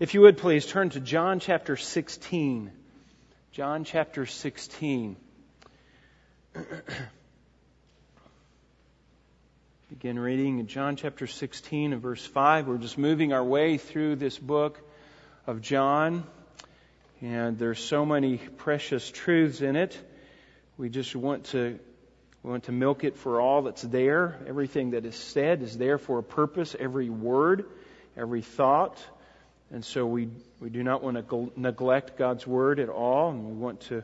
If you would please turn to John chapter 16. John chapter 16. Begin reading in John chapter 16 and verse 5. We're just moving our way through this book of John, and there's so many precious truths in it. We just want to we want to milk it for all that's there. Everything that is said is there for a purpose. Every word, every thought. And so we, we do not want to neglect God's word at all, and we want to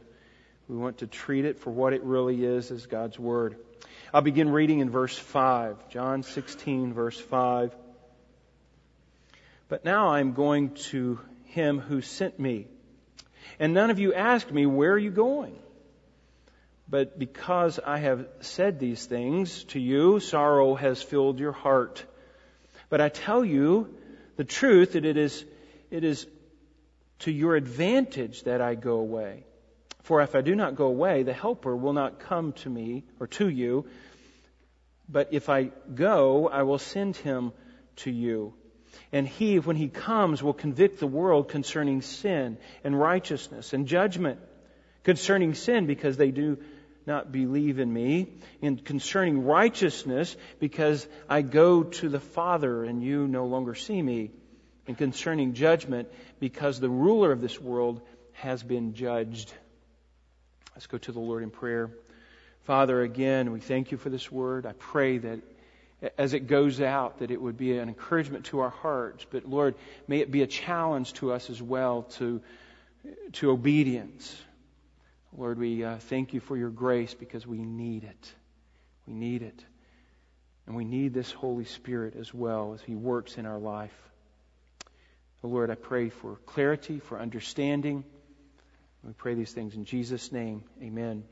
we want to treat it for what it really is as God's word. I'll begin reading in verse 5, John 16, verse 5. But now I'm going to him who sent me. And none of you asked me, Where are you going? But because I have said these things to you, sorrow has filled your heart. But I tell you the truth that it is, it is to your advantage that I go away. For if I do not go away, the Helper will not come to me or to you. But if I go, I will send him to you. And he, when he comes, will convict the world concerning sin and righteousness and judgment. Concerning sin, because they do not believe in me. And concerning righteousness, because I go to the Father and you no longer see me. And concerning judgment, because the ruler of this world has been judged. Let's go to the Lord in prayer. Father, again, we thank you for this word. I pray that as it goes out, that it would be an encouragement to our hearts. But Lord, may it be a challenge to us as well to, to obedience. Lord, we uh, thank you for your grace because we need it. We need it. And we need this Holy Spirit as well as He works in our life. Lord, I pray for clarity, for understanding. We pray these things in Jesus' name. Amen.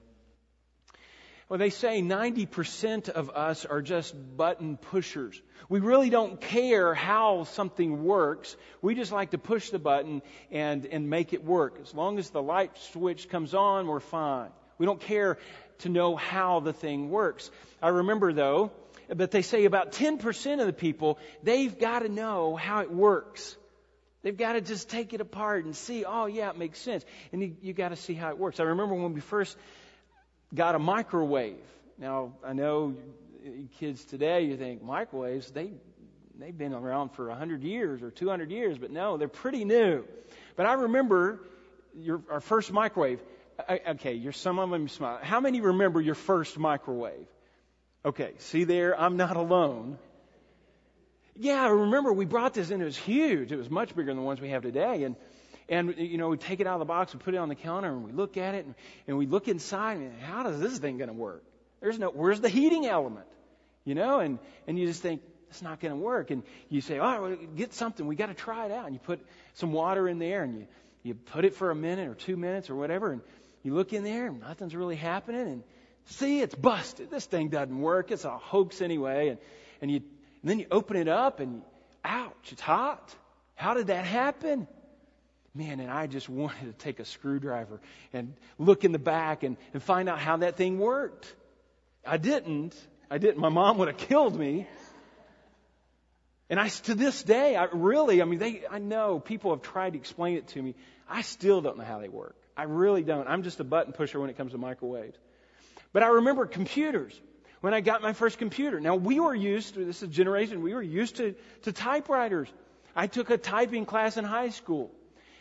Well, they say 90% of us are just button pushers. We really don't care how something works. We just like to push the button and, and make it work. As long as the light switch comes on, we're fine. We don't care to know how the thing works. I remember though, but they say about 10% of the people, they've got to know how it works. They've got to just take it apart and see, oh, yeah, it makes sense. And you, you got to see how it works. I remember when we first got a microwave. Now, I know kids today, you think microwaves, they, they've been around for 100 years or 200 years, but no, they're pretty new. But I remember your, our first microwave. Okay, you're some of them smile. How many remember your first microwave? Okay, see there, I'm not alone. Yeah, remember we brought this in. It was huge. It was much bigger than the ones we have today. And, and you know, we take it out of the box and put it on the counter and we look at it and, and we look inside and how does this thing going to work? There's no, where's the heating element? You know, and, and you just think, it's not going to work. And you say, all right, get something. We got to try it out. And you put some water in there and you, you put it for a minute or two minutes or whatever. And you look in there and nothing's really happening. And see, it's busted. This thing doesn't work. It's a hoax anyway. And, and you and then you open it up and, ouch, it's hot. How did that happen? Man, and I just wanted to take a screwdriver and look in the back and, and find out how that thing worked. I didn't. I didn't. My mom would have killed me. And I, to this day, I really, I mean, they, I know people have tried to explain it to me. I still don't know how they work. I really don't. I'm just a button pusher when it comes to microwaves. But I remember computers when I got my first computer. Now, we were used, to, this is generation, we were used to, to typewriters. I took a typing class in high school.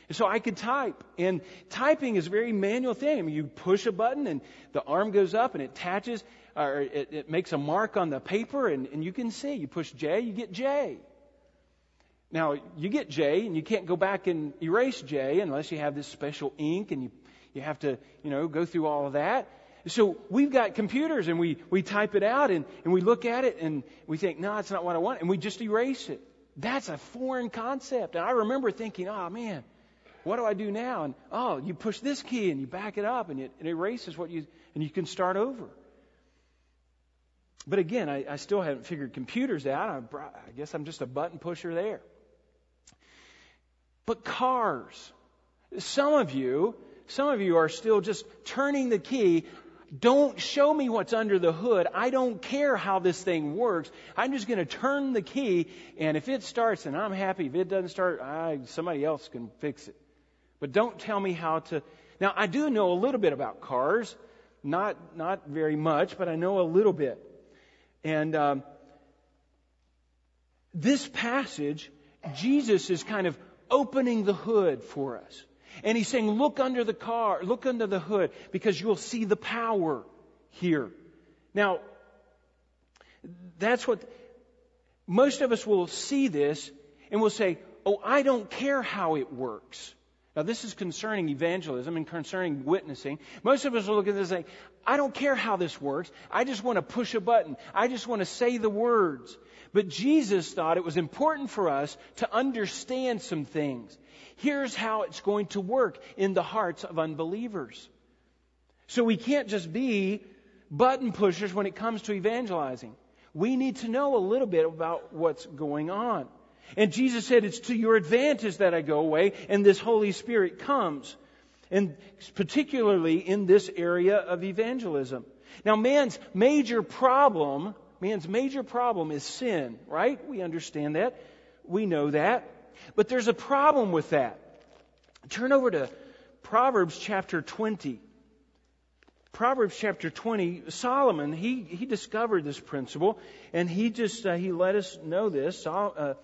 And so I could type. And typing is a very manual thing. I mean, you push a button and the arm goes up and it attaches, or it, it makes a mark on the paper and, and you can see. You push J, you get J. Now, you get J and you can't go back and erase J unless you have this special ink and you, you have to, you know, go through all of that. So we've got computers and we, we type it out and, and we look at it and we think, no, it's not what I want. And we just erase it. That's a foreign concept. And I remember thinking, oh man, what do I do now? And oh, you push this key and you back it up and it, it erases what you, and you can start over. But again, I, I still haven't figured computers out. I, I guess I'm just a button pusher there. But cars. Some of you, some of you are still just turning the key don't show me what's under the hood. I don't care how this thing works. I'm just going to turn the key, and if it starts, and I'm happy. If it doesn't start, I, somebody else can fix it. But don't tell me how to. Now, I do know a little bit about cars, not not very much, but I know a little bit. And um, this passage, Jesus is kind of opening the hood for us. And he's saying, look under the car, look under the hood, because you'll see the power here. Now, that's what most of us will see this and will say, oh, I don't care how it works. Now, this is concerning evangelism and concerning witnessing. Most of us will look at this and say, I don't care how this works. I just want to push a button. I just want to say the words. But Jesus thought it was important for us to understand some things. Here's how it's going to work in the hearts of unbelievers. So we can't just be button pushers when it comes to evangelizing. We need to know a little bit about what's going on. And Jesus said, It's to your advantage that I go away, and this Holy Spirit comes. And particularly in this area of evangelism. Now, man's major problem, man's major problem is sin, right? We understand that. We know that. But there's a problem with that. Turn over to Proverbs chapter 20. Proverbs chapter 20, Solomon, he, he discovered this principle, and he just, uh, he let us know this. Uh,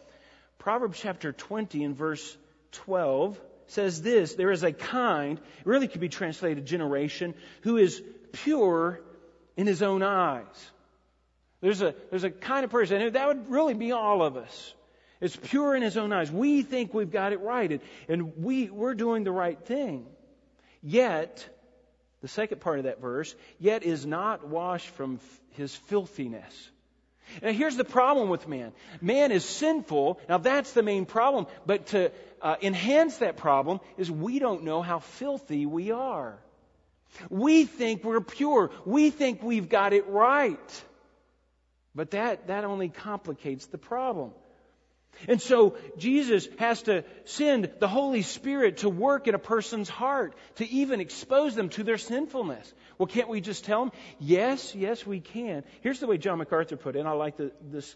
Proverbs chapter 20 and verse 12 says this, there is a kind, really could be translated generation, who is pure in his own eyes. There's a, there's a kind of person, and that would really be all of us. It's pure in his own eyes. We think we've got it right, and we, we're doing the right thing. Yet, the second part of that verse, yet is not washed from his filthiness. Now, here's the problem with man man is sinful. Now, that's the main problem. But to uh, enhance that problem is we don't know how filthy we are. We think we're pure. We think we've got it right. But that, that only complicates the problem. And so Jesus has to send the Holy Spirit to work in a person's heart, to even expose them to their sinfulness. Well, can't we just tell them? Yes, yes, we can. Here's the way John MacArthur put it, I like the, this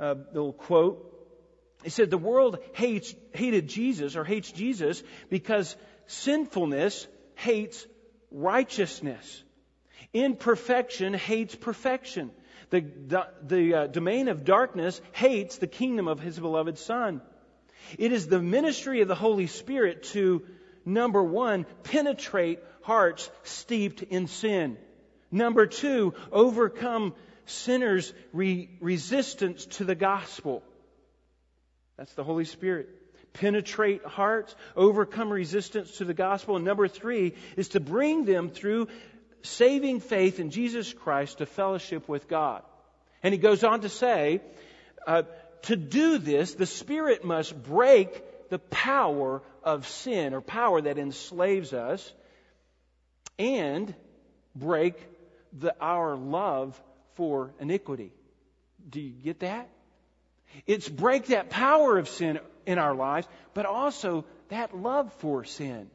uh, little quote. He said, The world hates, hated Jesus or hates Jesus because sinfulness hates righteousness. Imperfection hates perfection. The, the, the uh, domain of darkness hates the kingdom of his beloved Son. It is the ministry of the Holy Spirit to, number one, penetrate hearts steeped in sin. Number two, overcome sinners' re- resistance to the gospel. That's the Holy Spirit. Penetrate hearts, overcome resistance to the gospel. And number three is to bring them through saving faith in Jesus Christ to fellowship with God. And he goes on to say, uh, to do this, the Spirit must break the power of sin or power that enslaves us and break the, our love for iniquity. Do you get that? It's break that power of sin in our lives, but also that love for sin.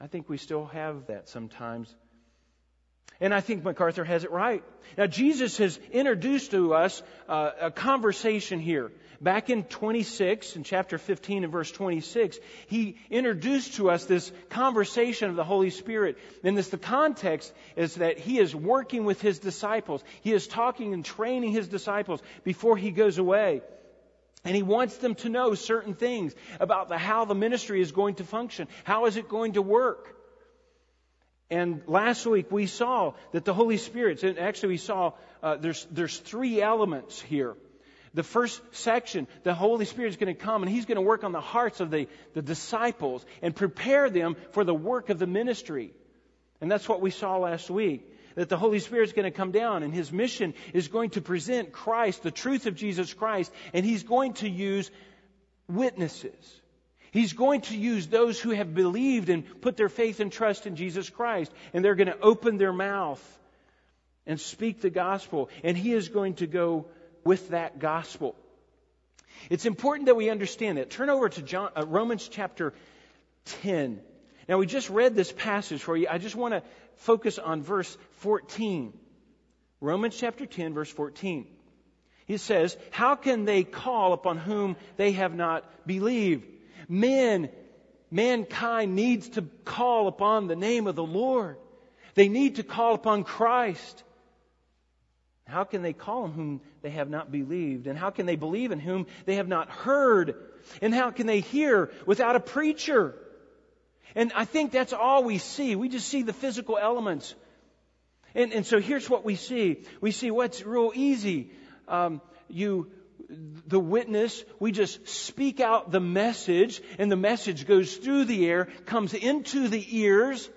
I think we still have that sometimes and I think MacArthur has it right. Now, Jesus has introduced to us uh, a conversation here. Back in 26, in chapter 15 and verse 26, he introduced to us this conversation of the Holy Spirit. And this, the context is that he is working with his disciples. He is talking and training his disciples before he goes away. And he wants them to know certain things about the, how the ministry is going to function. How is it going to work? And last week we saw that the Holy Spirit, and actually we saw uh, there's, there's three elements here. The first section, the Holy Spirit is going to come and He's going to work on the hearts of the, the disciples and prepare them for the work of the ministry. And that's what we saw last week. That the Holy Spirit is going to come down and His mission is going to present Christ, the truth of Jesus Christ, and He's going to use witnesses. He's going to use those who have believed and put their faith and trust in Jesus Christ, and they're going to open their mouth and speak the gospel, and He is going to go with that gospel. It's important that we understand that. Turn over to John, uh, Romans chapter 10. Now, we just read this passage for you. I just want to focus on verse 14. Romans chapter 10, verse 14. He says, How can they call upon whom they have not believed? Men, mankind needs to call upon the name of the Lord. They need to call upon Christ. How can they call on whom they have not believed? And how can they believe in whom they have not heard? And how can they hear without a preacher? And I think that's all we see. We just see the physical elements. And, and so here's what we see. We see what's real easy. Um, you, the witness, we just speak out the message, and the message goes through the air, comes into the ears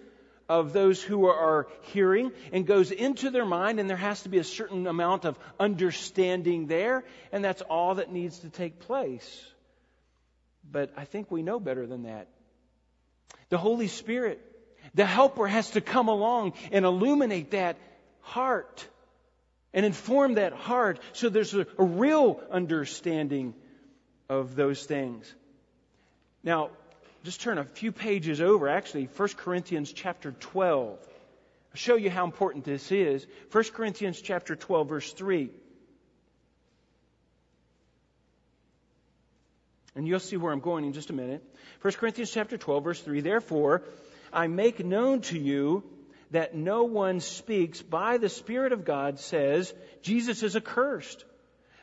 of those who are hearing, and goes into their mind, and there has to be a certain amount of understanding there, and that's all that needs to take place. But I think we know better than that. The Holy Spirit, the Helper, has to come along and illuminate that heart and inform that heart so there's a, a real understanding of those things. Now, just turn a few pages over, actually, 1 Corinthians chapter 12. I'll show you how important this is. 1 Corinthians chapter 12, verse 3. And you'll see where I'm going in just a minute. 1 Corinthians chapter 12, verse 3. Therefore, I make known to you that no one speaks by the Spirit of God says Jesus is accursed.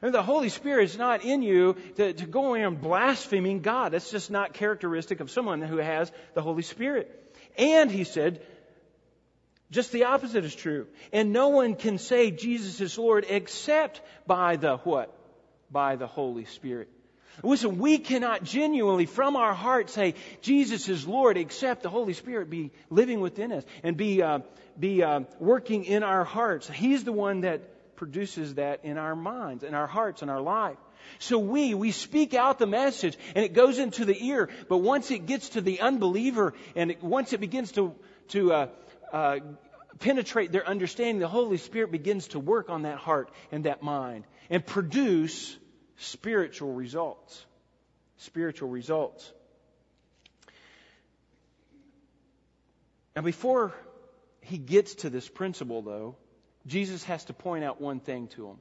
And the Holy Spirit is not in you to, to go around blaspheming God. That's just not characteristic of someone who has the Holy Spirit. And he said, just the opposite is true. And no one can say Jesus is Lord except by the what? By the Holy Spirit. Listen, we cannot genuinely from our heart say Jesus is Lord except the Holy Spirit be living within us and be, uh, be uh, working in our hearts. He's the one that produces that in our minds, in our hearts, in our life. So we, we speak out the message and it goes into the ear, but once it gets to the unbeliever and it, once it begins to, to uh, uh, penetrate their understanding, the Holy Spirit begins to work on that heart and that mind and produce spiritual results. Spiritual results. Now, before he gets to this principle, though, Jesus has to point out one thing to him.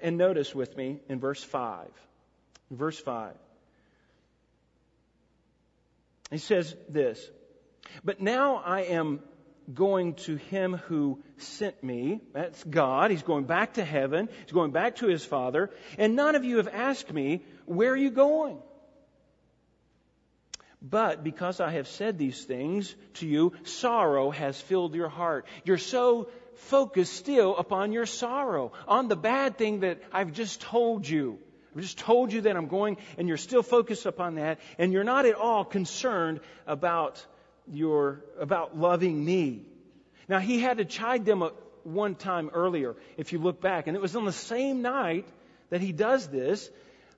And notice with me in verse 5. verse 5. He says this But now I am going to him who sent me. That's God. He's going back to heaven. He's going back to his Father. And none of you have asked me, Where are you going? But because I have said these things to you, sorrow has filled your heart. You're so focused still upon your sorrow, on the bad thing that I've just told you. I've just told you that I'm going, and you're still focused upon that, and you're not at all concerned about your, about loving me. Now, he had to chide them one time earlier, if you look back, and it was on the same night that he does this.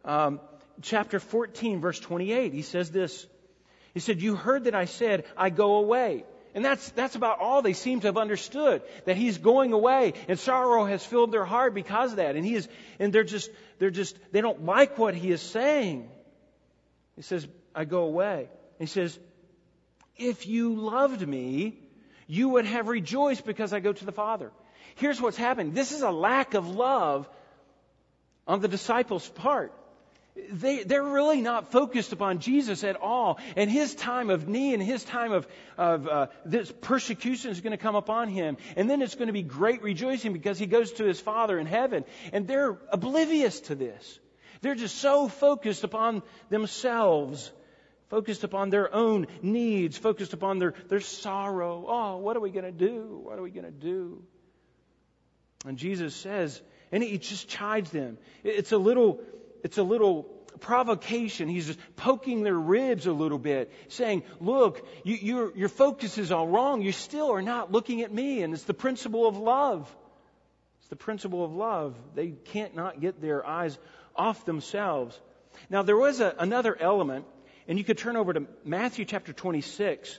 Um, chapter 14, verse 28, he says this. He said, You heard that I said, I go away. And that's, that's about all they seem to have understood, that he's going away, and sorrow has filled their heart because of that. And he is, and they're just, they're just, they don't like what he is saying. He says, I go away. And he says, if you loved me, you would have rejoiced because I go to the Father. Here's what's happening. This is a lack of love on the disciples' part. They, they're really not focused upon Jesus at all. And his time of need and his time of, of uh, this persecution is going to come upon him. And then it's going to be great rejoicing because he goes to his Father in heaven. And they're oblivious to this. They're just so focused upon themselves focused upon their own needs, focused upon their, their sorrow. Oh, what are we going to do? What are we going to do? And Jesus says, and he just chides them. It's a little, it's a little provocation. He's just poking their ribs a little bit, saying, look, you, your, your focus is all wrong. You still are not looking at me. And it's the principle of love. It's the principle of love. They can't not get their eyes off themselves. Now, there was a, another element and you could turn over to Matthew chapter 26,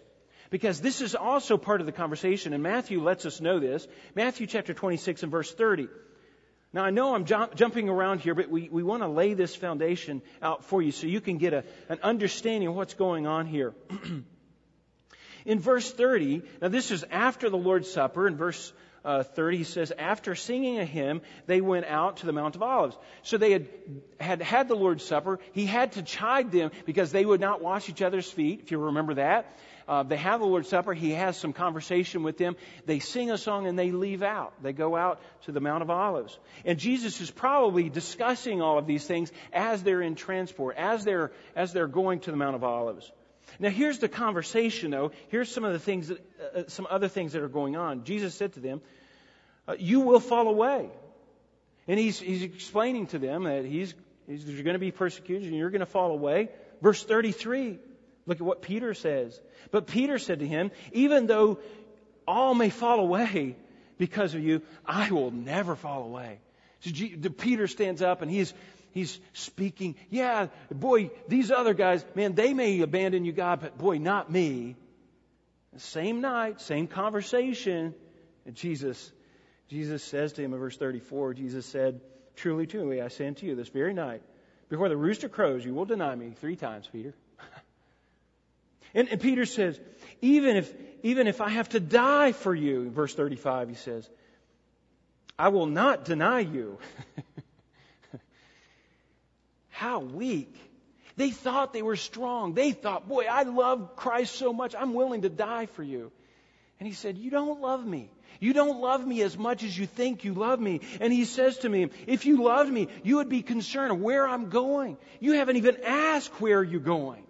because this is also part of the conversation, and Matthew lets us know this. Matthew chapter 26 and verse 30. Now, I know I'm jump, jumping around here, but we, we want to lay this foundation out for you so you can get a, an understanding of what's going on here. In verse 30, now this is after the Lord's Supper. In verse uh, 30, he says, After singing a hymn, they went out to the Mount of Olives. So they had, had had the Lord's Supper. He had to chide them because they would not wash each other's feet, if you remember that. Uh, they have the Lord's Supper. He has some conversation with them. They sing a song and they leave out. They go out to the Mount of Olives. And Jesus is probably discussing all of these things as they're in transport, as they're, as they're going to the Mount of Olives. Now here's the conversation though. Here's some of the things that, uh, some other things that are going on. Jesus said to them, uh, you will fall away. And he's, he's explaining to them that he's, he's, there's going to be persecution and you're going to fall away. Verse 33, look at what Peter says. But Peter said to him, even though all may fall away because of you, I will never fall away. So Peter stands up and he's, he's speaking. Yeah, boy, these other guys, man, they may abandon you, God, but boy, not me. Same night, same conversation. And Jesus, Jesus says to him in verse 34, Jesus said, Truly, truly, I say unto you this very night, before the rooster crows, you will deny me three times, Peter. and, and Peter says, even if, even if I have to die for you, in verse 35, he says, I will not deny you. How weak. They thought they were strong. They thought, boy, I love Christ so much, I'm willing to die for you. And he said, You don't love me. You don't love me as much as you think you love me. And he says to me, If you loved me, you would be concerned where I'm going. You haven't even asked where you're going.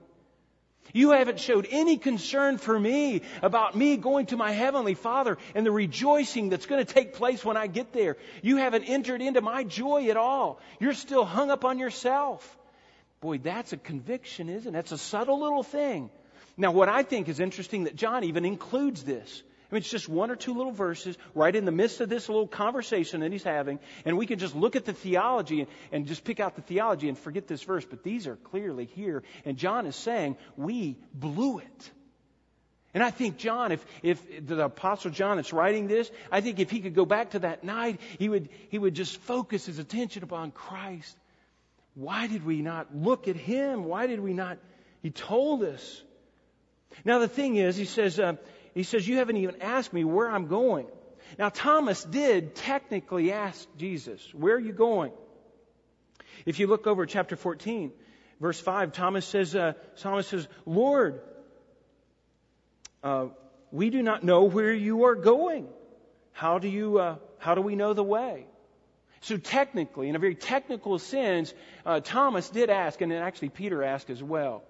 You haven't showed any concern for me about me going to my Heavenly Father and the rejoicing that's going to take place when I get there. You haven't entered into my joy at all. You're still hung up on yourself. Boy, that's a conviction, isn't it? That's a subtle little thing. Now, what I think is interesting that John even includes this. Mean, it's just one or two little verses right in the midst of this little conversation that he's having, and we can just look at the theology and, and just pick out the theology and forget this verse, but these are clearly here. And John is saying, we blew it. And I think John, if, if the apostle John that's writing this, I think if he could go back to that night, he would, he would just focus his attention upon Christ. Why did we not look at him? Why did we not? He told us. Now the thing is, he says, uh, he says, You haven't even asked me where I'm going. Now, Thomas did technically ask Jesus, Where are you going? If you look over chapter 14, verse 5, Thomas says, uh, Thomas says, Lord, uh, we do not know where you are going. How do you, uh, how do we know the way? So technically, in a very technical sense, uh, Thomas did ask, and then actually Peter asked as well.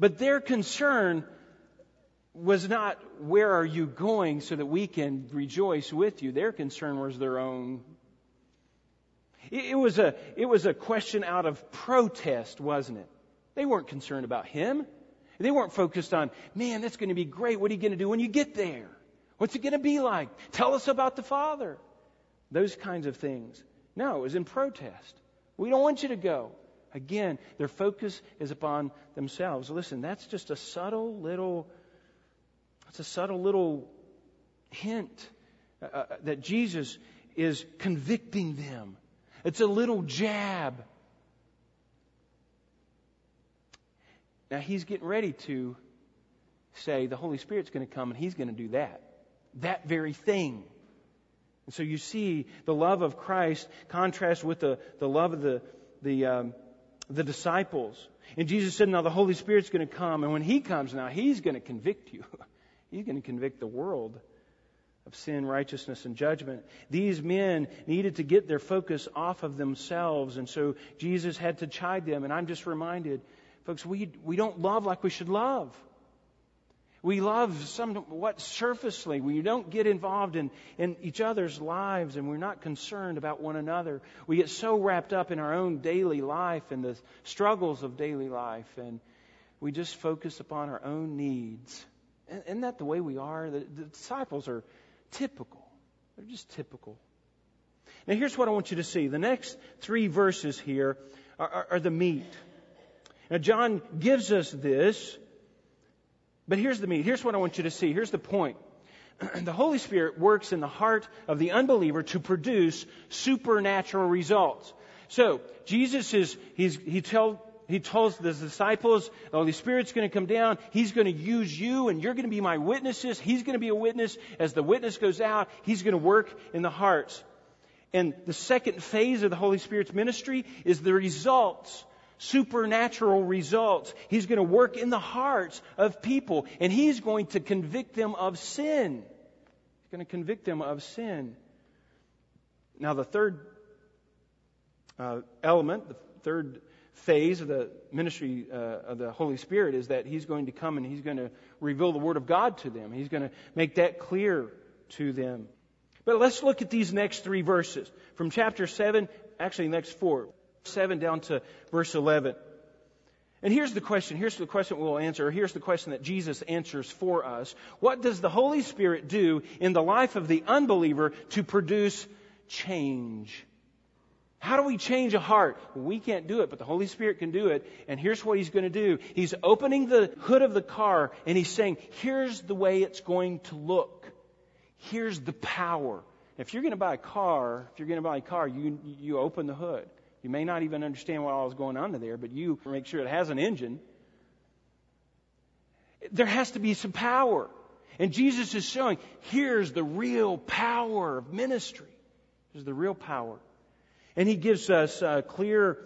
But their concern was not where are you going so that we can rejoice with you. Their concern was their own. It, was a, it was a question out of protest, wasn't it? They weren't concerned about him. They weren't focused on, man, that's going to be great. What are you going to do when you get there? What's it going to be like? Tell us about the Father. Those kinds of things. No, it was in protest. We don't want you to go. Again, their focus is upon themselves. Listen, that's just a subtle little it's a subtle little hint uh, uh, that Jesus is convicting them. It's a little jab. Now he's getting ready to say the Holy Spirit's going to come and he's going to do that. That very thing. And so you see the love of Christ contrast with the, the love of the, the, um, the disciples. And Jesus said, now the Holy Spirit's going to come. And when he comes now, he's going to convict you. Going to convict the world of sin, righteousness, and judgment. These men needed to get their focus off of themselves, and so Jesus had to chide them. And I'm just reminded, folks, we, we don't love like we should love. We love somewhat surfacely. We don't get involved in, in each other's lives and we're not concerned about one another. We get so wrapped up in our own daily life and the struggles of daily life and we just focus upon our own needs. Isn't that the way we are? The, the disciples are typical. They're just typical. Now, here's what I want you to see. The next three verses here are, are, are the meat. Now, John gives us this, but here's the meat. Here's what I want you to see. Here's the point. the Holy Spirit works in the heart of the unbeliever to produce supernatural results. So, Jesus is, he's, he tell, he tells the disciples, the Holy Spirit's going to come down. He's going to use you and you're going to be my witnesses. He's going to be a witness. As the witness goes out, he's going to work in the hearts. And the second phase of the Holy Spirit's ministry is the results, supernatural results. He's going to work in the hearts of people and he's going to convict them of sin. He's going to convict them of sin. Now, the third uh, element, the third phase of the ministry uh, of the Holy Spirit is that He's going to come and He's going to reveal the Word of God to them. He's going to make that clear to them. But let's look at these next three verses from chapter 7, actually, next four, 7 down to verse 11. And here's the question. Here's the question we'll answer. Here's the question that Jesus answers for us. What does the Holy Spirit do in the life of the unbeliever to produce change? How do we change a heart? we can't do it, but the Holy Spirit can do it. And here's what He's going to do. He's opening the hood of the car and He's saying, here's the way it's going to look. Here's the power. If you're going to buy a car, if you're going to buy a car, you, you open the hood. You may not even understand what all is going on there, but you make sure it has an engine. There has to be some power. And Jesus is showing, here's the real power of ministry. Here's the real power. And he gives us a clear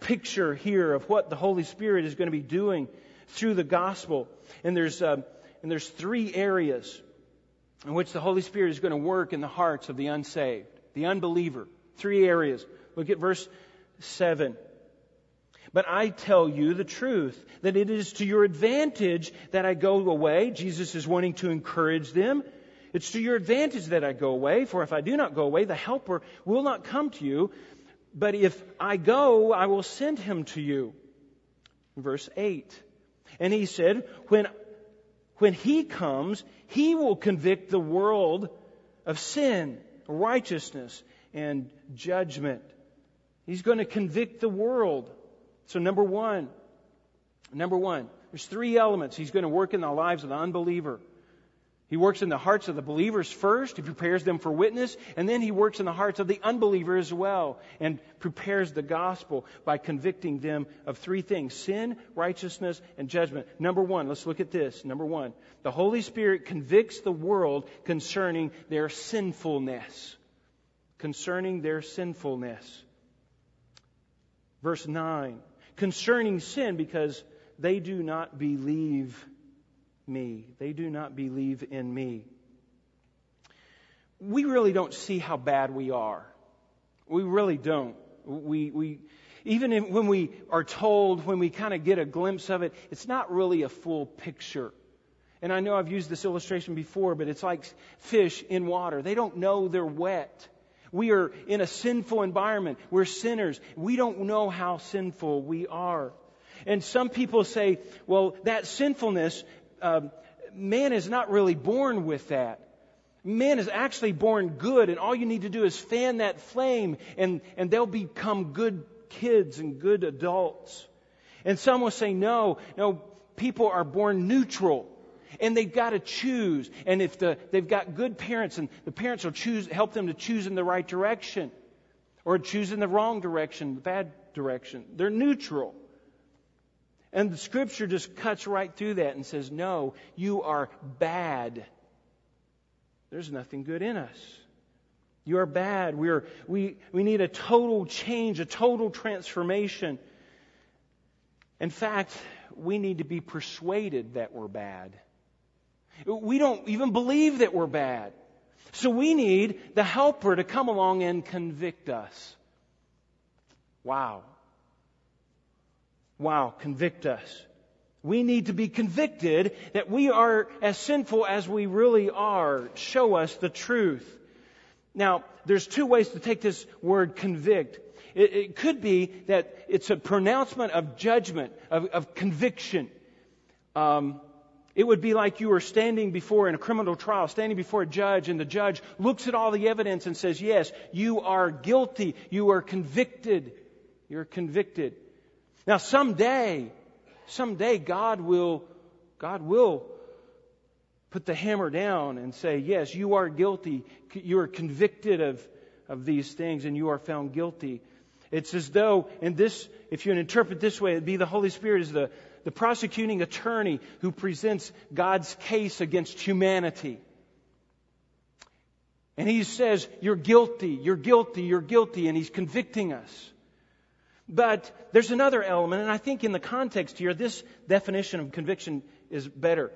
picture here of what the Holy Spirit is going to be doing through the gospel. And there's, uh, and there's three areas in which the Holy Spirit is going to work in the hearts of the unsaved, the unbeliever. Three areas. Look at verse 7. But I tell you the truth, that it is to your advantage that I go away. Jesus is wanting to encourage them. It's to your advantage that I go away, for if I do not go away, the Helper will not come to you. But if I go, I will send him to you. Verse 8. And he said, when, when he comes, he will convict the world of sin, righteousness, and judgment. He's going to convict the world. So number one, number one, there's three elements. He's going to work in the lives of the unbeliever. He works in the hearts of the believers first. He prepares them for witness. And then he works in the hearts of the unbeliever as well and prepares the gospel by convicting them of three things sin, righteousness, and judgment. Number one, let's look at this. Number one, the Holy Spirit convicts the world concerning their sinfulness. Concerning their sinfulness. Verse 9, concerning sin because they do not believe me. They do not believe in me. We really don't see how bad we are. We really don't. We, we, even when we are told, when we kind of get a glimpse of it, it's not really a full picture. And I know I've used this illustration before, but it's like fish in water. They don't know they're wet. We are in a sinful environment. We're sinners. We don't know how sinful we are. And some people say, well, that sinfulness um, man is not really born with that. Man is actually born good, and all you need to do is fan that flame, and, and they'll become good kids and good adults. And some will say, no, no, people are born neutral. And they've got to choose. And if the, they've got good parents, and the parents will choose, help them to choose in the right direction, or choose in the wrong direction, the bad direction. They're neutral. And the scripture just cuts right through that and says, No, you are bad. There's nothing good in us. You are bad. We, are, we, we need a total change, a total transformation. In fact, we need to be persuaded that we're bad. We don't even believe that we're bad. So we need the helper to come along and convict us. Wow. Wow, convict us. We need to be convicted that we are as sinful as we really are. Show us the truth. Now, there's two ways to take this word convict. It, it could be that it's a pronouncement of judgment, of, of conviction. Um, it would be like you were standing before in a criminal trial, standing before a judge, and the judge looks at all the evidence and says, Yes, you are guilty. You are convicted. You're convicted. Now someday, someday God will, God will put the hammer down and say, yes, you are guilty. You are convicted of, of these things and you are found guilty. It's as though, in this, if you interpret this way, it'd be the Holy Spirit is the, the prosecuting attorney who presents God's case against humanity. And he says, You're guilty, you're guilty, you're guilty, and he's convicting us. But there's another element, and I think in the context here, this definition of conviction is better.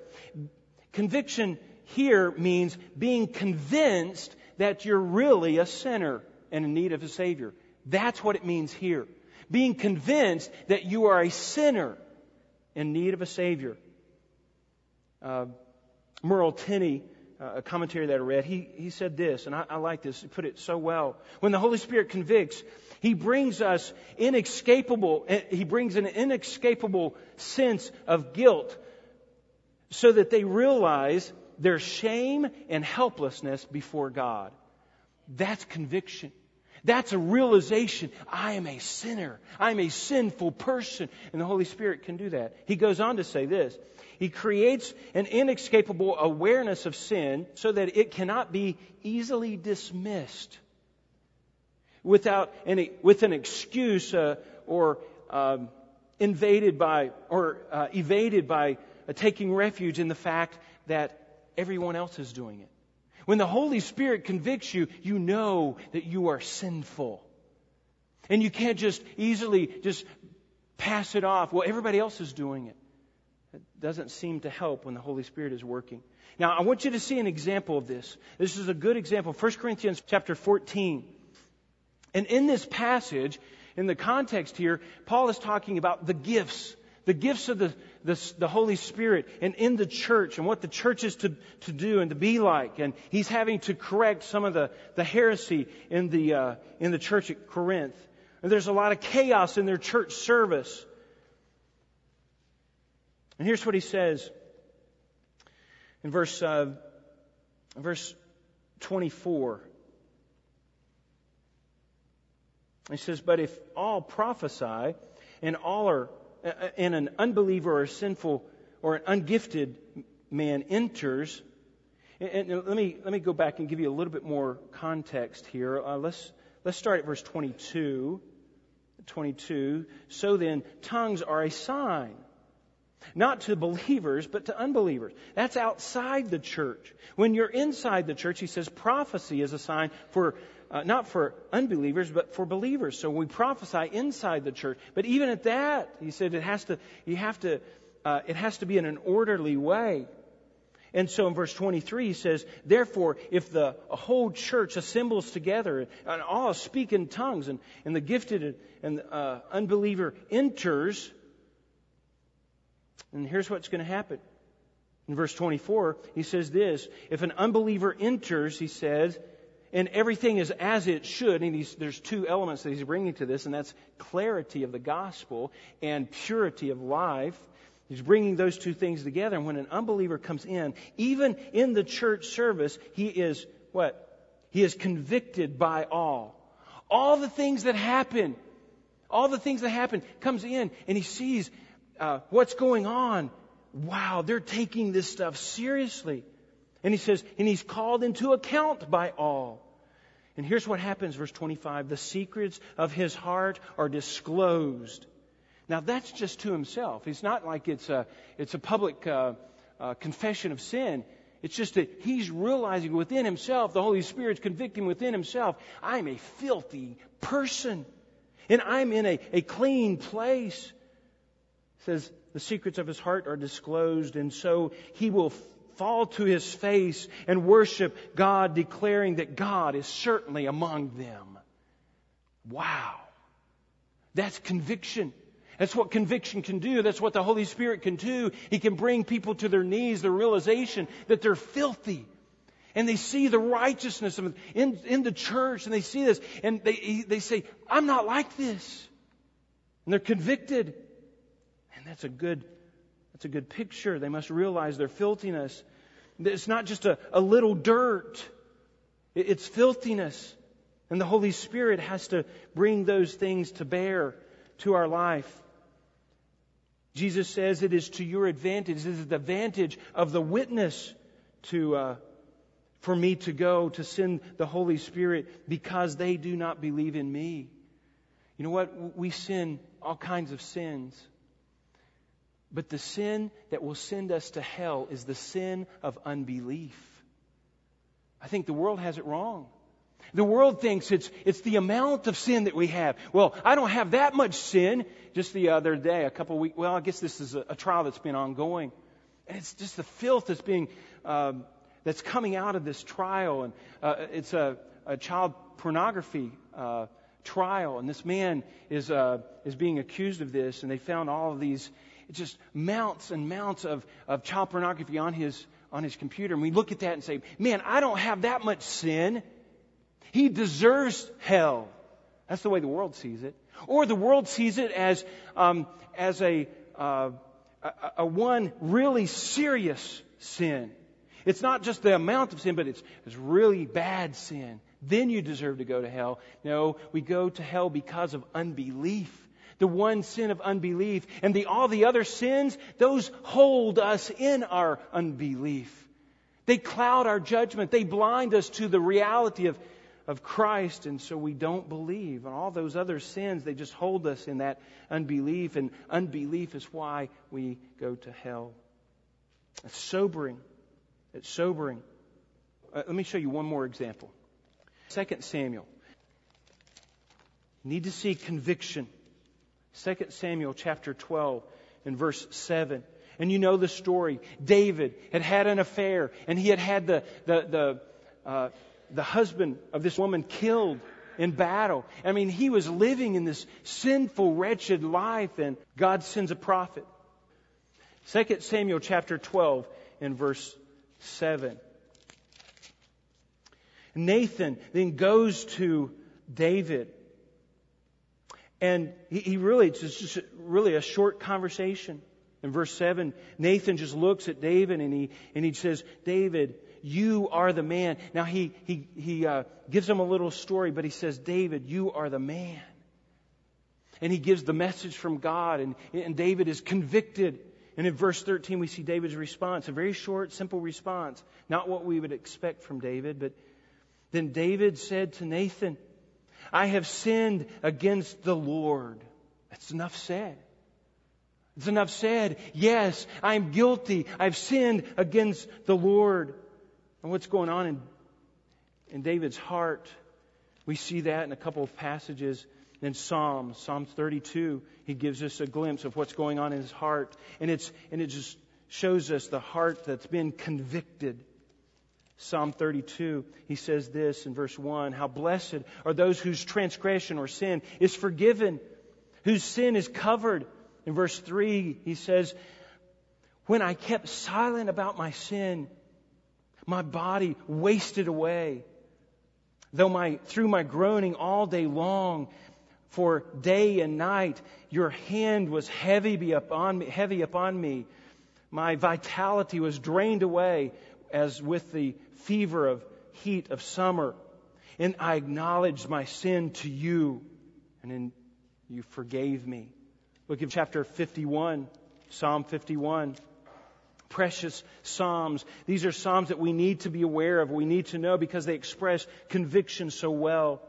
Conviction here means being convinced that you're really a sinner and in need of a Savior. That's what it means here. Being convinced that you are a sinner in need of a Savior. Uh, Merrill Tenney, uh, a commentary that I read, he, he said this, and I, I like this. He put it so well. When the Holy Spirit convicts, he brings us inescapable, eh, he brings an inescapable sense of guilt so that they realize their shame and helplessness before God. That's conviction. That's a realization. I am a sinner. I'm a sinful person. And the Holy Spirit can do that. He goes on to say this. He creates an inescapable awareness of sin so that it cannot be easily dismissed without any, with an excuse uh, or um, invaded by or uh, evaded by uh, taking refuge in the fact that everyone else is doing it. When the Holy Spirit convicts you, you know that you are sinful. And you can't just easily just pass it off. Well, everybody else is doing it. It doesn't seem to help when the Holy Spirit is working. Now, I want you to see an example of this. This is a good example. 1 Corinthians chapter 14. And in this passage, in the context here, Paul is talking about the gifts, the gifts of the, the, the, Holy Spirit and in the church and what the church is to, to do and to be like. And he's having to correct some of the, the heresy in the, uh, in the church at Corinth. And there's a lot of chaos in their church service. And here's what he says in verse, uh, verse 24. He says, But if all prophesy and all are, and an unbeliever or a sinful or an ungifted man enters, and let me, let me go back and give you a little bit more context here. Uh, let's, let's start at verse 22. 22. So then, tongues are a sign. Not to believers, but to unbelievers. That's outside the church. When you're inside the church, he says prophecy is a sign for uh, not for unbelievers, but for believers. So we prophesy inside the church. But even at that, he said it has to, you have to, uh, it has to be in an orderly way. And so in verse 23, he says, Therefore, if the whole church assembles together and all speak in tongues, and, and the gifted and uh, unbeliever enters, and here's what's going to happen. In verse 24, he says this If an unbeliever enters, he says, and everything is as it should. And there's two elements that he's bringing to this, and that's clarity of the gospel and purity of life. He's bringing those two things together. And when an unbeliever comes in, even in the church service, he is what? He is convicted by all. All the things that happen, all the things that happen, comes in and he sees uh, what's going on. Wow, they're taking this stuff seriously. And he says, and he's called into account by all. And here's what happens, verse 25 the secrets of his heart are disclosed. Now, that's just to himself. It's not like it's a, it's a public uh, uh, confession of sin. It's just that he's realizing within himself, the Holy Spirit's convicting within himself, I'm a filthy person. And I'm in a, a clean place. It says, the secrets of his heart are disclosed, and so he will fall to his face and worship God, declaring that God is certainly among them. Wow. That's conviction. That's what conviction can do. That's what the Holy Spirit can do. He can bring people to their knees, the realization that they're filthy. And they see the righteousness of in, in the church, and they see this, and they, they say, I'm not like this. And they're convicted. And that's a good that's a good picture. They must realize their filthiness. It's not just a, a little dirt, it's filthiness. And the Holy Spirit has to bring those things to bear to our life. Jesus says it is to your advantage. It is the advantage of the witness to, uh, for me to go to send the Holy Spirit because they do not believe in me. You know what? We sin all kinds of sins. But the sin that will send us to hell is the sin of unbelief. I think the world has it wrong. The world thinks it's, it's the amount of sin that we have. Well, I don't have that much sin. Just the other day, a couple weeks, well, I guess this is a, a trial that's been ongoing. And it's just the filth that's being, um, that's coming out of this trial. And uh, it's a, a child pornography uh, trial, and this man is uh, is being accused of this, and they found all of these just mounts and mounts of, of child pornography on his on his computer, and we look at that and say, "Man, I don't have that much sin. He deserves hell." That's the way the world sees it, or the world sees it as um, as a, uh, a a one really serious sin. It's not just the amount of sin, but it's, it's really bad sin then you deserve to go to hell. No, we go to hell because of unbelief. The one sin of unbelief. And the, all the other sins, those hold us in our unbelief. They cloud our judgment. They blind us to the reality of, of Christ, and so we don't believe. And all those other sins, they just hold us in that unbelief, and unbelief is why we go to hell. It's sobering. It's sobering. Uh, let me show you one more example. 2 Samuel. need to see conviction. 2 Samuel chapter 12 and verse 7. And you know the story. David had had an affair, and he had had the, the, the, uh, the husband of this woman killed in battle. I mean, he was living in this sinful, wretched life, and God sends a prophet. 2 Samuel chapter 12 and verse 7. Nathan then goes to David. And he, he really, it's just really a short conversation. In verse 7, Nathan just looks at David and he, and he says, David, you are the man. Now he, he, he uh, gives him a little story, but he says, David, you are the man. And he gives the message from God, and, and David is convicted. And in verse 13, we see David's response, a very short, simple response. Not what we would expect from David, but then David said to Nathan, I have sinned against the Lord. That's enough said. It's enough said. Yes, I'm guilty. I've sinned against the Lord. And what's going on in, in David's heart? We see that in a couple of passages in Psalms. Psalm 32, he gives us a glimpse of what's going on in his heart. And, it's, and it just shows us the heart that's been convicted. Psalm 32, he says this in verse 1 How blessed are those whose transgression or sin is forgiven, whose sin is covered. In verse 3, he says, When I kept silent about my sin, my body wasted away. Though my, through my groaning all day long, for day and night, your hand was heavy upon me, heavy upon me. My vitality was drained away as with the fever of heat of summer. And I acknowledged my sin to you, and then you forgave me. Look at chapter 51, Psalm 51. Precious Psalms. These are Psalms that we need to be aware of, we need to know because they express conviction so well.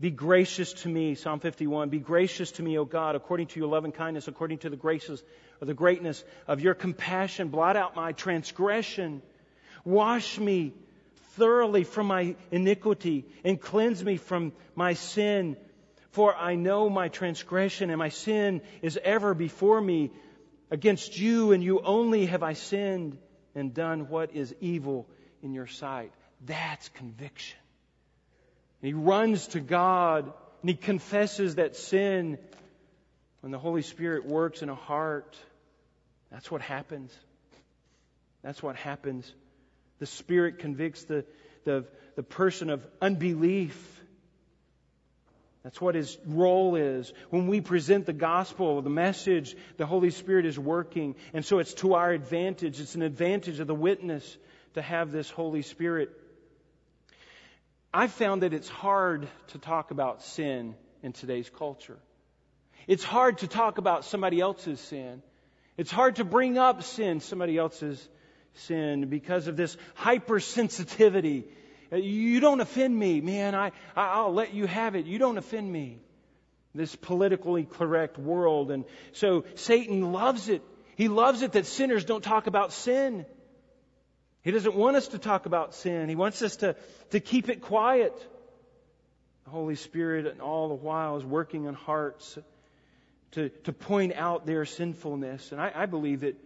Be gracious to me, Psalm 51. Be gracious to me, O God, according to your loving kindness, according to the graces or the greatness of your compassion. Blot out my transgression Wash me thoroughly from my iniquity and cleanse me from my sin. For I know my transgression and my sin is ever before me. Against you and you only have I sinned and done what is evil in your sight. That's conviction. He runs to God and he confesses that sin. When the Holy Spirit works in a heart, that's what happens. That's what happens. The Spirit convicts the, the, the person of unbelief. That's what his role is. When we present the gospel, the message, the Holy Spirit is working. And so it's to our advantage. It's an advantage of the witness to have this Holy Spirit. I've found that it's hard to talk about sin in today's culture. It's hard to talk about somebody else's sin. It's hard to bring up sin, somebody else's sin because of this hypersensitivity. Uh, you don't offend me, man. I, I'll let you have it. You don't offend me. this politically correct world. And so Satan loves it. He loves it that sinners don't talk about sin. He doesn't want us to talk about sin. He wants us to, to keep it quiet. The Holy Spirit, and all the while, is working on hearts to, to point out their sinfulness. And I, I believe that,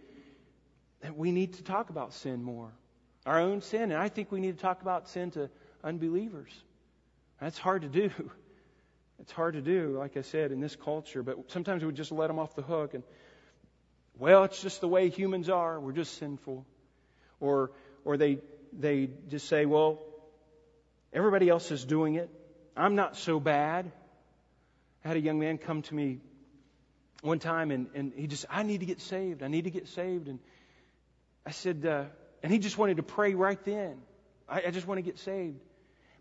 that we need to talk about sin more. Our own sin. And I think we need to talk about sin to unbelievers. That's hard to do. It's hard to do, like I said, in this culture, but sometimes we just let them off the hook and, well, it's just the way humans are. We're just sinful. Or, or they, they just say, well, everybody else is doing it. I'm not so bad. I had a young man come to me one time and, and he just, I need to get saved. I need to get saved. And I said, uh, and he just wanted to pray right then. I, I just want to get saved.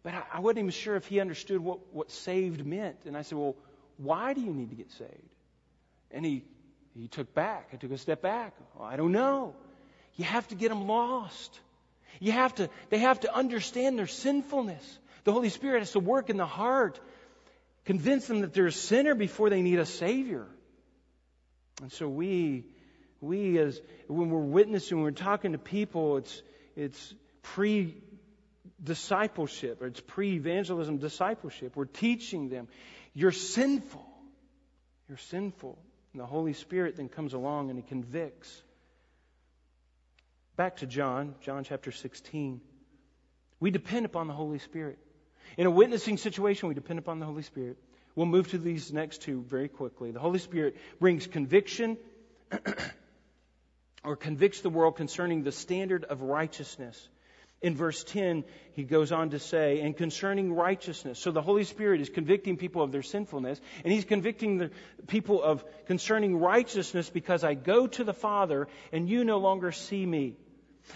But I, I wasn't even sure if he understood what, what saved meant. And I said, Well, why do you need to get saved? And he, he took back. I took a step back. Well, I don't know. You have to get them lost. You have to, they have to understand their sinfulness. The Holy Spirit has to work in the heart, convince them that they're a sinner before they need a Savior. And so we, we as, when we're witnessing, when we're talking to people, it's, it's pre discipleship, or it's pre evangelism discipleship. We're teaching them, you're sinful. You're sinful. And the Holy Spirit then comes along and He convicts. Back to John, John chapter 16. We depend upon the Holy Spirit. In a witnessing situation, we depend upon the Holy Spirit. We'll move to these next two very quickly. The Holy Spirit brings conviction or convicts the world concerning the standard of righteousness in verse 10, he goes on to say, and concerning righteousness. So the Holy Spirit is convicting people of their sinfulness, and he's convicting the people of concerning righteousness because I go to the Father and you no longer see me.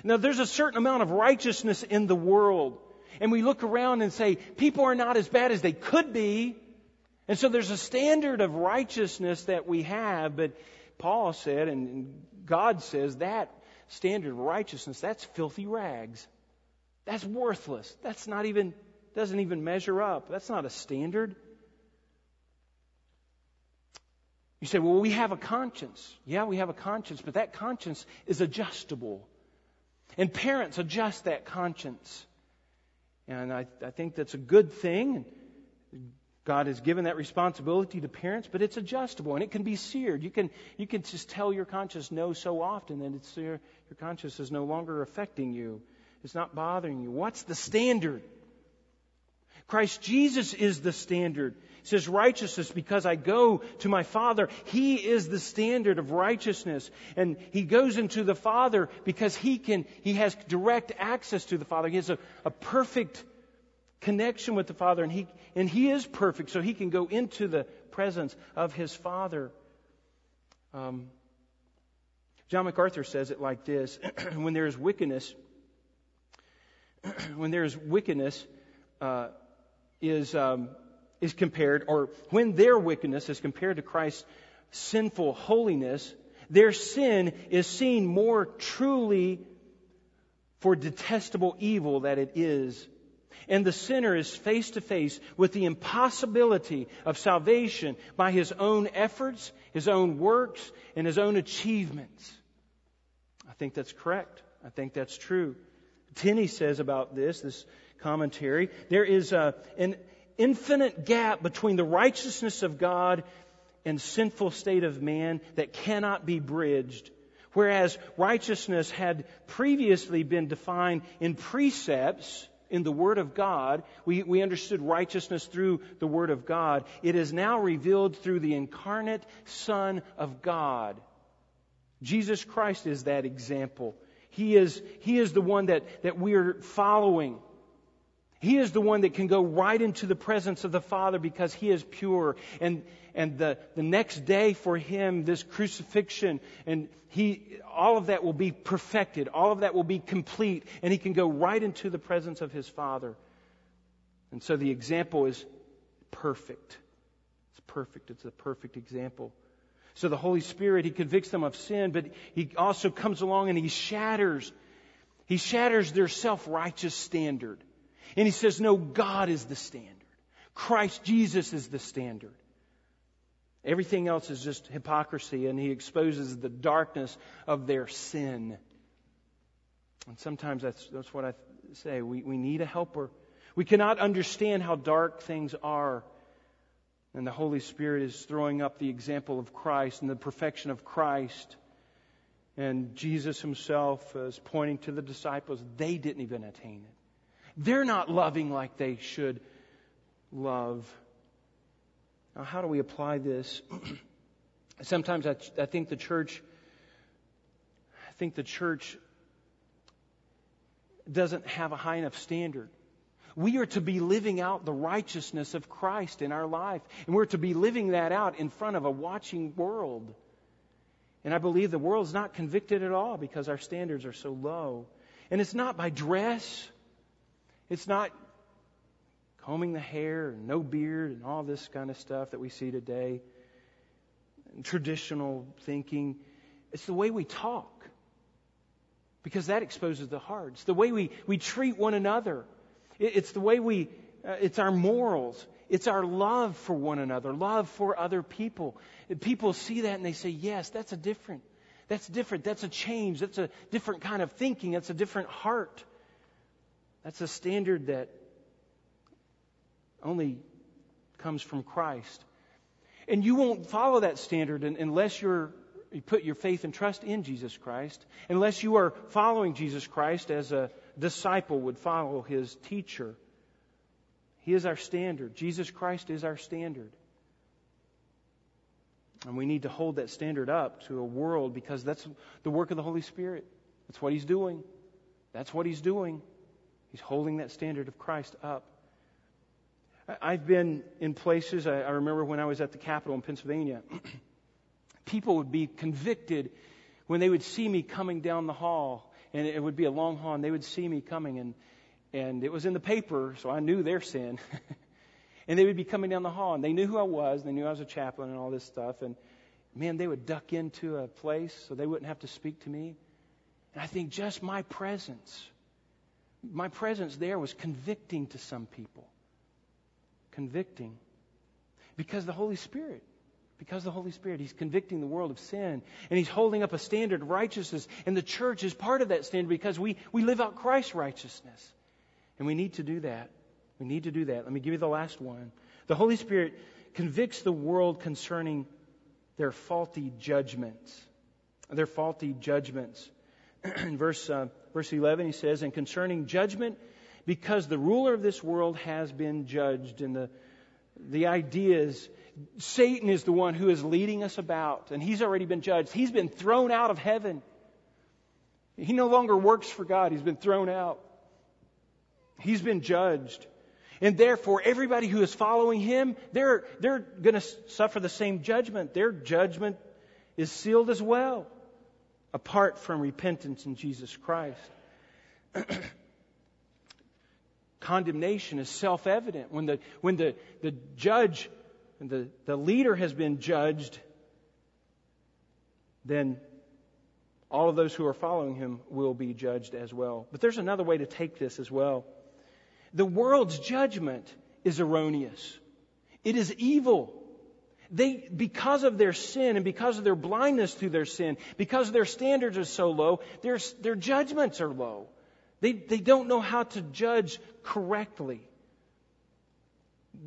Now there's a certain amount of righteousness in the world. And we look around and say, people are not as bad as they could be. And so there's a standard of righteousness that we have, but Paul said, and God says that standard of righteousness, that's filthy rags. That's worthless. That's not even, doesn't even measure up. That's not a standard. You say, well, we have a conscience. Yeah, we have a conscience, but that conscience is adjustable. And parents adjust that conscience. And I, I think that's a good thing. God has given that responsibility to parents, but it's adjustable and it can be seared. You can, you can just tell your conscience no so often that it's, your, your conscience is no longer affecting you. It's not bothering you. What's the standard? Christ Jesus is the standard. It says righteousness because I go to my Father. He is the standard of righteousness. And he goes into the Father because he can, he has direct access to the Father. He has a, a perfect connection with the Father and he, and he is perfect so he can go into the presence of his Father. Um, John MacArthur says it like this when there is wickedness, when there's wickedness uh, is um, is compared, or when their wickedness is compared to Christ's sinful holiness, their sin is seen more truly for detestable evil that it is. And the sinner is face to face with the impossibility of salvation by his own efforts, his own works, and his own achievements. I think that's correct. I think that's true. Tenney says about this, this commentary, there is a, an infinite gap between the righteousness of God and sinful state of man that cannot be bridged. Whereas righteousness had previously been defined in precepts in the Word of God, we, we understood righteousness through the Word of God. It is now revealed through the incarnate Son of God. Jesus Christ is that example. He is, he is the one that, that we are following. He is the one that can go right into the presence of the Father because He is pure. And, and the, the next day for Him, this crucifixion, and He, all of that will be perfected. All of that will be complete. And He can go right into the presence of His Father. And so the example is perfect. It's perfect. It's a perfect example. So the Holy Spirit, He convicts them of sin, but He also comes along and He shatters. He shatters their self-righteous standard. And He says, no, God is the standard. Christ Jesus is the standard. Everything else is just hypocrisy, and he exposes the darkness of their sin. And sometimes that's, that's what I say. We, we need a helper. We cannot understand how dark things are. And the Holy Spirit is throwing up the example of Christ and the perfection of Christ. And Jesus himself is pointing to the disciples. They didn't even attain it. They're not loving like they should love. Now, how do we apply this? Sometimes I, I think the church, I think the church doesn't have a high enough standard. We are to be living out the righteousness of Christ in our life, and we're to be living that out in front of a watching world. And I believe the world's not convicted at all because our standards are so low. And it's not by dress. It's not combing the hair and no beard and all this kind of stuff that we see today. Traditional thinking. It's the way we talk because that exposes the heart. It's the way we, we treat one another. It, it's the way we, uh, it's our morals. It's our love for one another, love for other people. People see that and they say, yes, that's a different, that's different. That's a change. That's a different kind of thinking. That's a different heart. That's a standard that only comes from Christ. And you won't follow that standard unless you're you put your faith and trust in Jesus Christ, unless you are following Jesus Christ as a disciple would follow his teacher. He is our standard. Jesus Christ is our standard. And we need to hold that standard up to a world because that's the work of the Holy Spirit. That's what He's doing. That's what He's doing. He's holding that standard of Christ up. I've been in places, I remember when I was at the Capitol in Pennsylvania. people would be convicted when they would see me coming down the hall, and it would be a long hall, and they would see me coming, and and it was in the paper, so I knew their sin. and they would be coming down the hall, and they knew who I was, and they knew I was a chaplain and all this stuff, and man, they would duck into a place so they wouldn't have to speak to me. And I think just my presence, my presence there was convicting to some people. Convicting. Because the Holy Spirit because the Holy Spirit, He's convicting the world of sin and He's holding up a standard of righteousness. And the church is part of that standard because we, we live out Christ's righteousness. And we need to do that. We need to do that. Let me give you the last one. The Holy Spirit convicts the world concerning their faulty judgments. Their faulty judgments. In verse, uh, verse 11, he says, And concerning judgment, because the ruler of this world has been judged. And the, the idea is Satan is the one who is leading us about, and he's already been judged. He's been thrown out of heaven. He no longer works for God, he's been thrown out. He's been judged. And therefore, everybody who is following him, they're, they're going to suffer the same judgment. Their judgment is sealed as well, apart from repentance in Jesus Christ. Condemnation is self evident. When, the, when the, the judge the, the leader has been judged, then all of those who are following him will be judged as well. But there's another way to take this as well. The world's judgment is erroneous. It is evil. They, because of their sin and because of their blindness to their sin, because their standards are so low, their, their judgments are low. They, they don't know how to judge correctly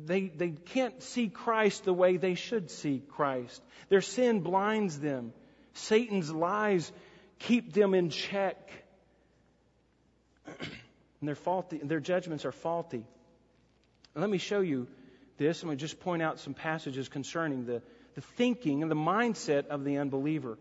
they, they can't see Christ the way they should see Christ. Their sin blinds them. Satan's lies keep them in check. and their faulty, their judgments are faulty. let me show you this. I'm going to just point out some passages concerning the, the thinking and the mindset of the unbeliever.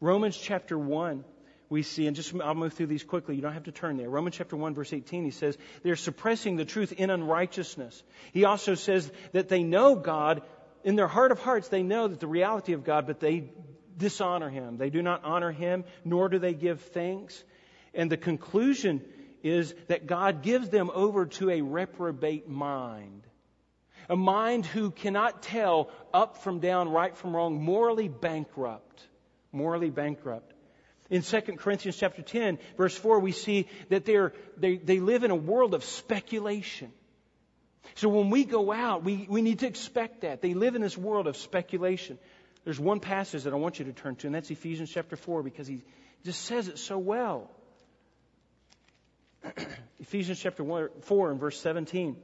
Romans chapter 1 we see, and just I'll move through these quickly. You don't have to turn there. Romans chapter 1 verse 18, he says, they're suppressing the truth in unrighteousness. He also says that they know God, in their heart of hearts, they know that the reality of God, but they dishonor Him. They do not honor Him, nor do they give thanks. And the conclusion is that God gives them over to a reprobate mind. A mind who cannot tell up from down, right from wrong, morally bankrupt. Morally bankrupt. In 2 Corinthians chapter 10, verse 4, we see that they're, they, they live in a world of speculation. So when we go out, we, we need to expect that. They live in this world of speculation. There's one passage that I want you to turn to, and that's Ephesians chapter 4, because he just says it so well. Ephesians chapter 4 and verse 17.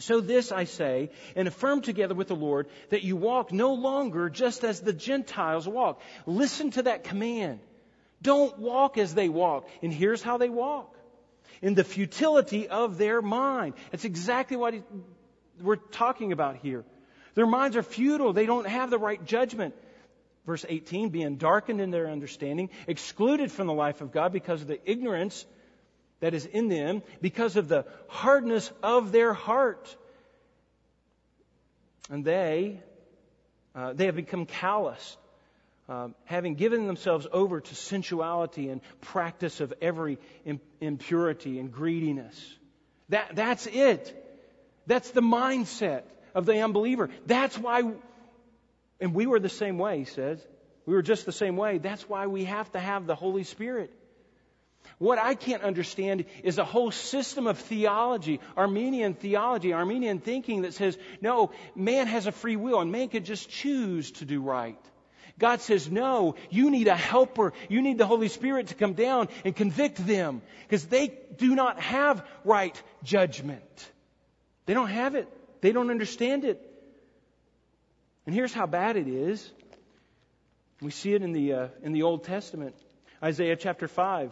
So this I say, and affirm together with the Lord, that you walk no longer just as the Gentiles walk. Listen to that command. Don't walk as they walk. And here's how they walk. In the futility of their mind. That's exactly what we're talking about here. Their minds are futile. They don't have the right judgment. Verse 18, being darkened in their understanding, excluded from the life of God because of the ignorance that is in them because of the hardness of their heart. And they, uh, they have become calloused, um, having given themselves over to sensuality and practice of every impurity and greediness. That, that's it. That's the mindset of the unbeliever. That's why, and we were the same way, he says. We were just the same way. That's why we have to have the Holy Spirit. What I can't understand is a whole system of theology, Arminian theology, Arminian thinking that says, no, man has a free will and man can just choose to do right. God says, no, you need a helper. You need the Holy Spirit to come down and convict them because they do not have right judgment. They don't have it. They don't understand it. And here's how bad it is. We see it in the, uh, in the Old Testament. Isaiah chapter 5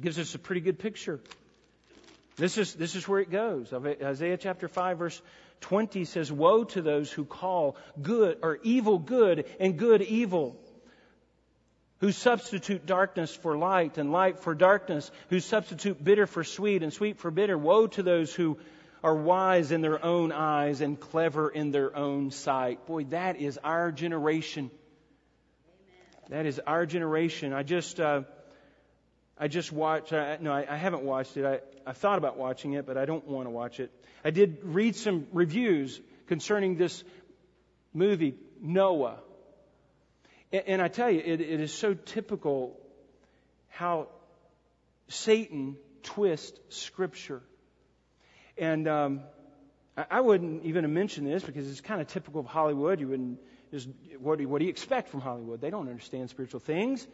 gives us a pretty good picture. This is, this is where it goes. Isaiah chapter 5 verse 20 says, Woe to those who call good or evil good and good evil, who substitute darkness for light and light for darkness, who substitute bitter for sweet and sweet for bitter. Woe to those who are wise in their own eyes and clever in their own sight. Boy, that is our generation. Amen. That is our generation. I just, uh, I just watched, I, no, I, I haven't watched it. I, I thought about watching it, but I don't want to watch it. I did read some reviews concerning this movie, Noah. And, and I tell you, it, it is so typical how Satan twists Scripture. And um, I, I wouldn't even mention this because it's kind of typical of Hollywood. You wouldn't just what do, what do you expect from Hollywood? They don't understand spiritual things.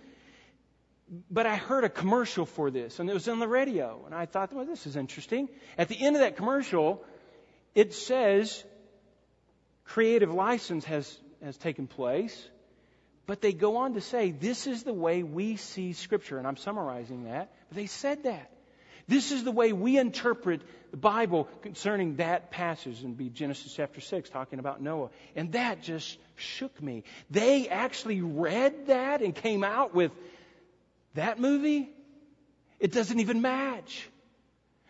But I heard a commercial for this, and it was on the radio, and I thought, well, this is interesting. At the end of that commercial, it says creative license has, has taken place, but they go on to say, this is the way we see Scripture, and I'm summarizing that, but they said that. This is the way we interpret the Bible concerning that passage and be Genesis chapter 6 talking about Noah. And that just shook me. They actually read that and came out with that movie, it doesn't even match.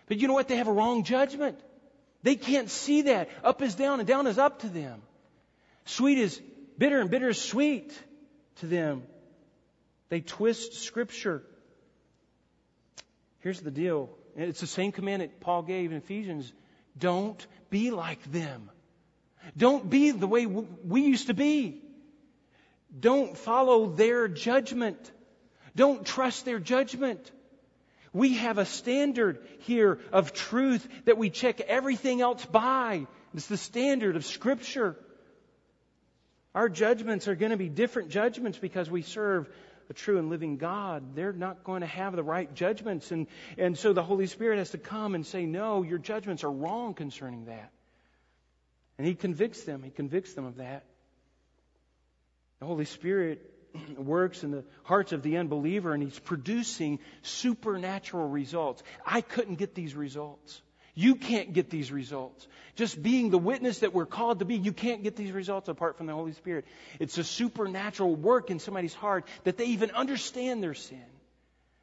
But you know what? They have a wrong judgment. They can't see that. Up is down and down is up to them. Sweet is bitter and bitter is sweet to them. They twist Scripture. Here's the deal. It's the same command that Paul gave in Ephesians. Don't be like them. Don't be the way we used to be. Don't follow their judgment. Don't trust their judgment. We have a standard here of truth that we check everything else by. It's the standard of Scripture. Our judgments are going to be different judgments because we serve a true and living God. They're not going to have the right judgments. And, and so the Holy Spirit has to come and say, no, your judgments are wrong concerning that. And He convicts them. He convicts them of that. The Holy Spirit works in the hearts of the unbeliever and he's producing supernatural results. I couldn't get these results. You can't get these results. Just being the witness that we're called to be, you can't get these results apart from the Holy Spirit. It's a supernatural work in somebody's heart that they even understand their sin.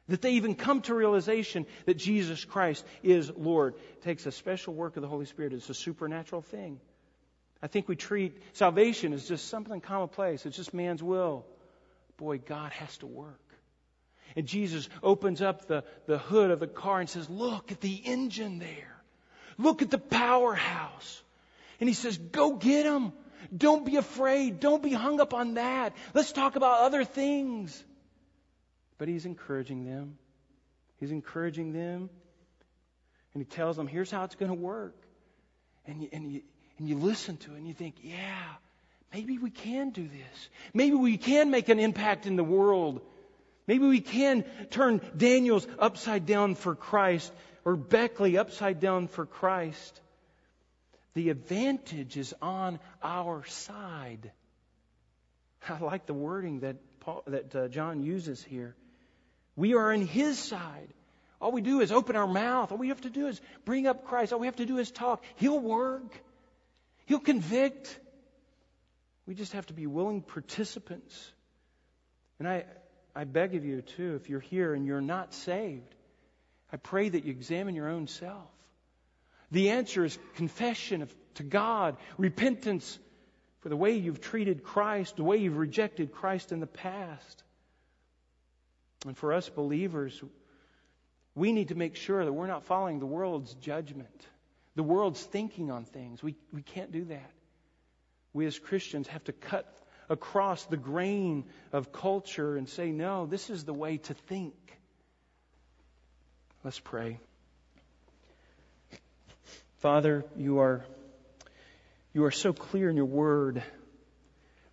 That they even come to realization that Jesus Christ is Lord. It takes a special work of the Holy Spirit. It's a supernatural thing. I think we treat salvation as just something commonplace. It's just man's will boy, God has to work. And Jesus opens up the, the hood of the car and says, Look at the engine there. Look at the powerhouse. And he says, Go get them. Don't be afraid. Don't be hung up on that. Let's talk about other things. But he's encouraging them. He's encouraging them. And he tells them, Here's how it's going to work. and you, and you, and you listen to it and you think, yeah, maybe we can do this. Maybe we can make an impact in the world. Maybe we can turn Daniels upside down for Christ or Beckley upside down for Christ. The advantage is on our side. I like the wording that Paul, that uh, John uses here. We are in His side. All we do is open our mouth. All we have to do is bring up Christ. All we have to do is talk. He'll work. He'll convict. We just have to be willing participants. And I, I beg of you, too, if you're here and you're not saved, I pray that you examine your own self. The answer is confession of, to God, repentance for the way you've treated Christ, the way you've rejected Christ in the past. And for us believers, we need to make sure that we're not following the world's judgment, the world's thinking on things. We, we can't do that. We as Christians have to cut across the grain of culture and say, no, this is the way to think. Let's pray. Father, you are, you are so clear in your word.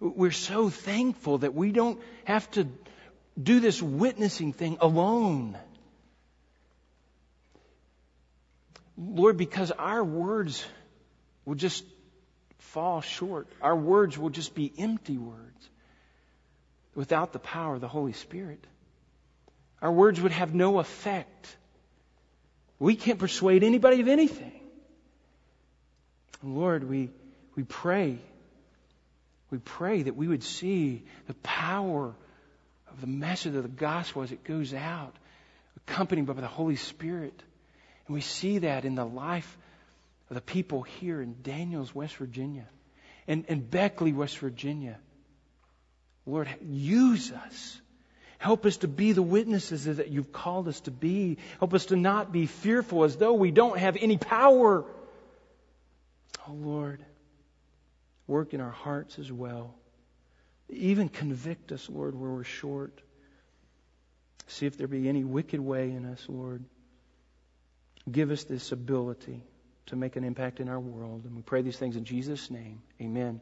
We're so thankful that we don't have to do this witnessing thing alone. Lord, because our words will just fall short. Our words will just be empty words without the power of the Holy Spirit. Our words would have no effect. We can't persuade anybody of anything. Lord, we, we pray. We pray that we would see the power of the message of the gospel as it goes out, accompanied by the Holy Spirit. And we see that in the life the people here in Daniels, West Virginia, and, and Beckley, West Virginia. Lord, use us. Help us to be the witnesses that you've called us to be. Help us to not be fearful as though we don't have any power. Oh Lord, work in our hearts as well. Even convict us, Lord, where we're short. See if there be any wicked way in us, Lord. Give us this ability to make an impact in our world. And we pray these things in Jesus' name. Amen.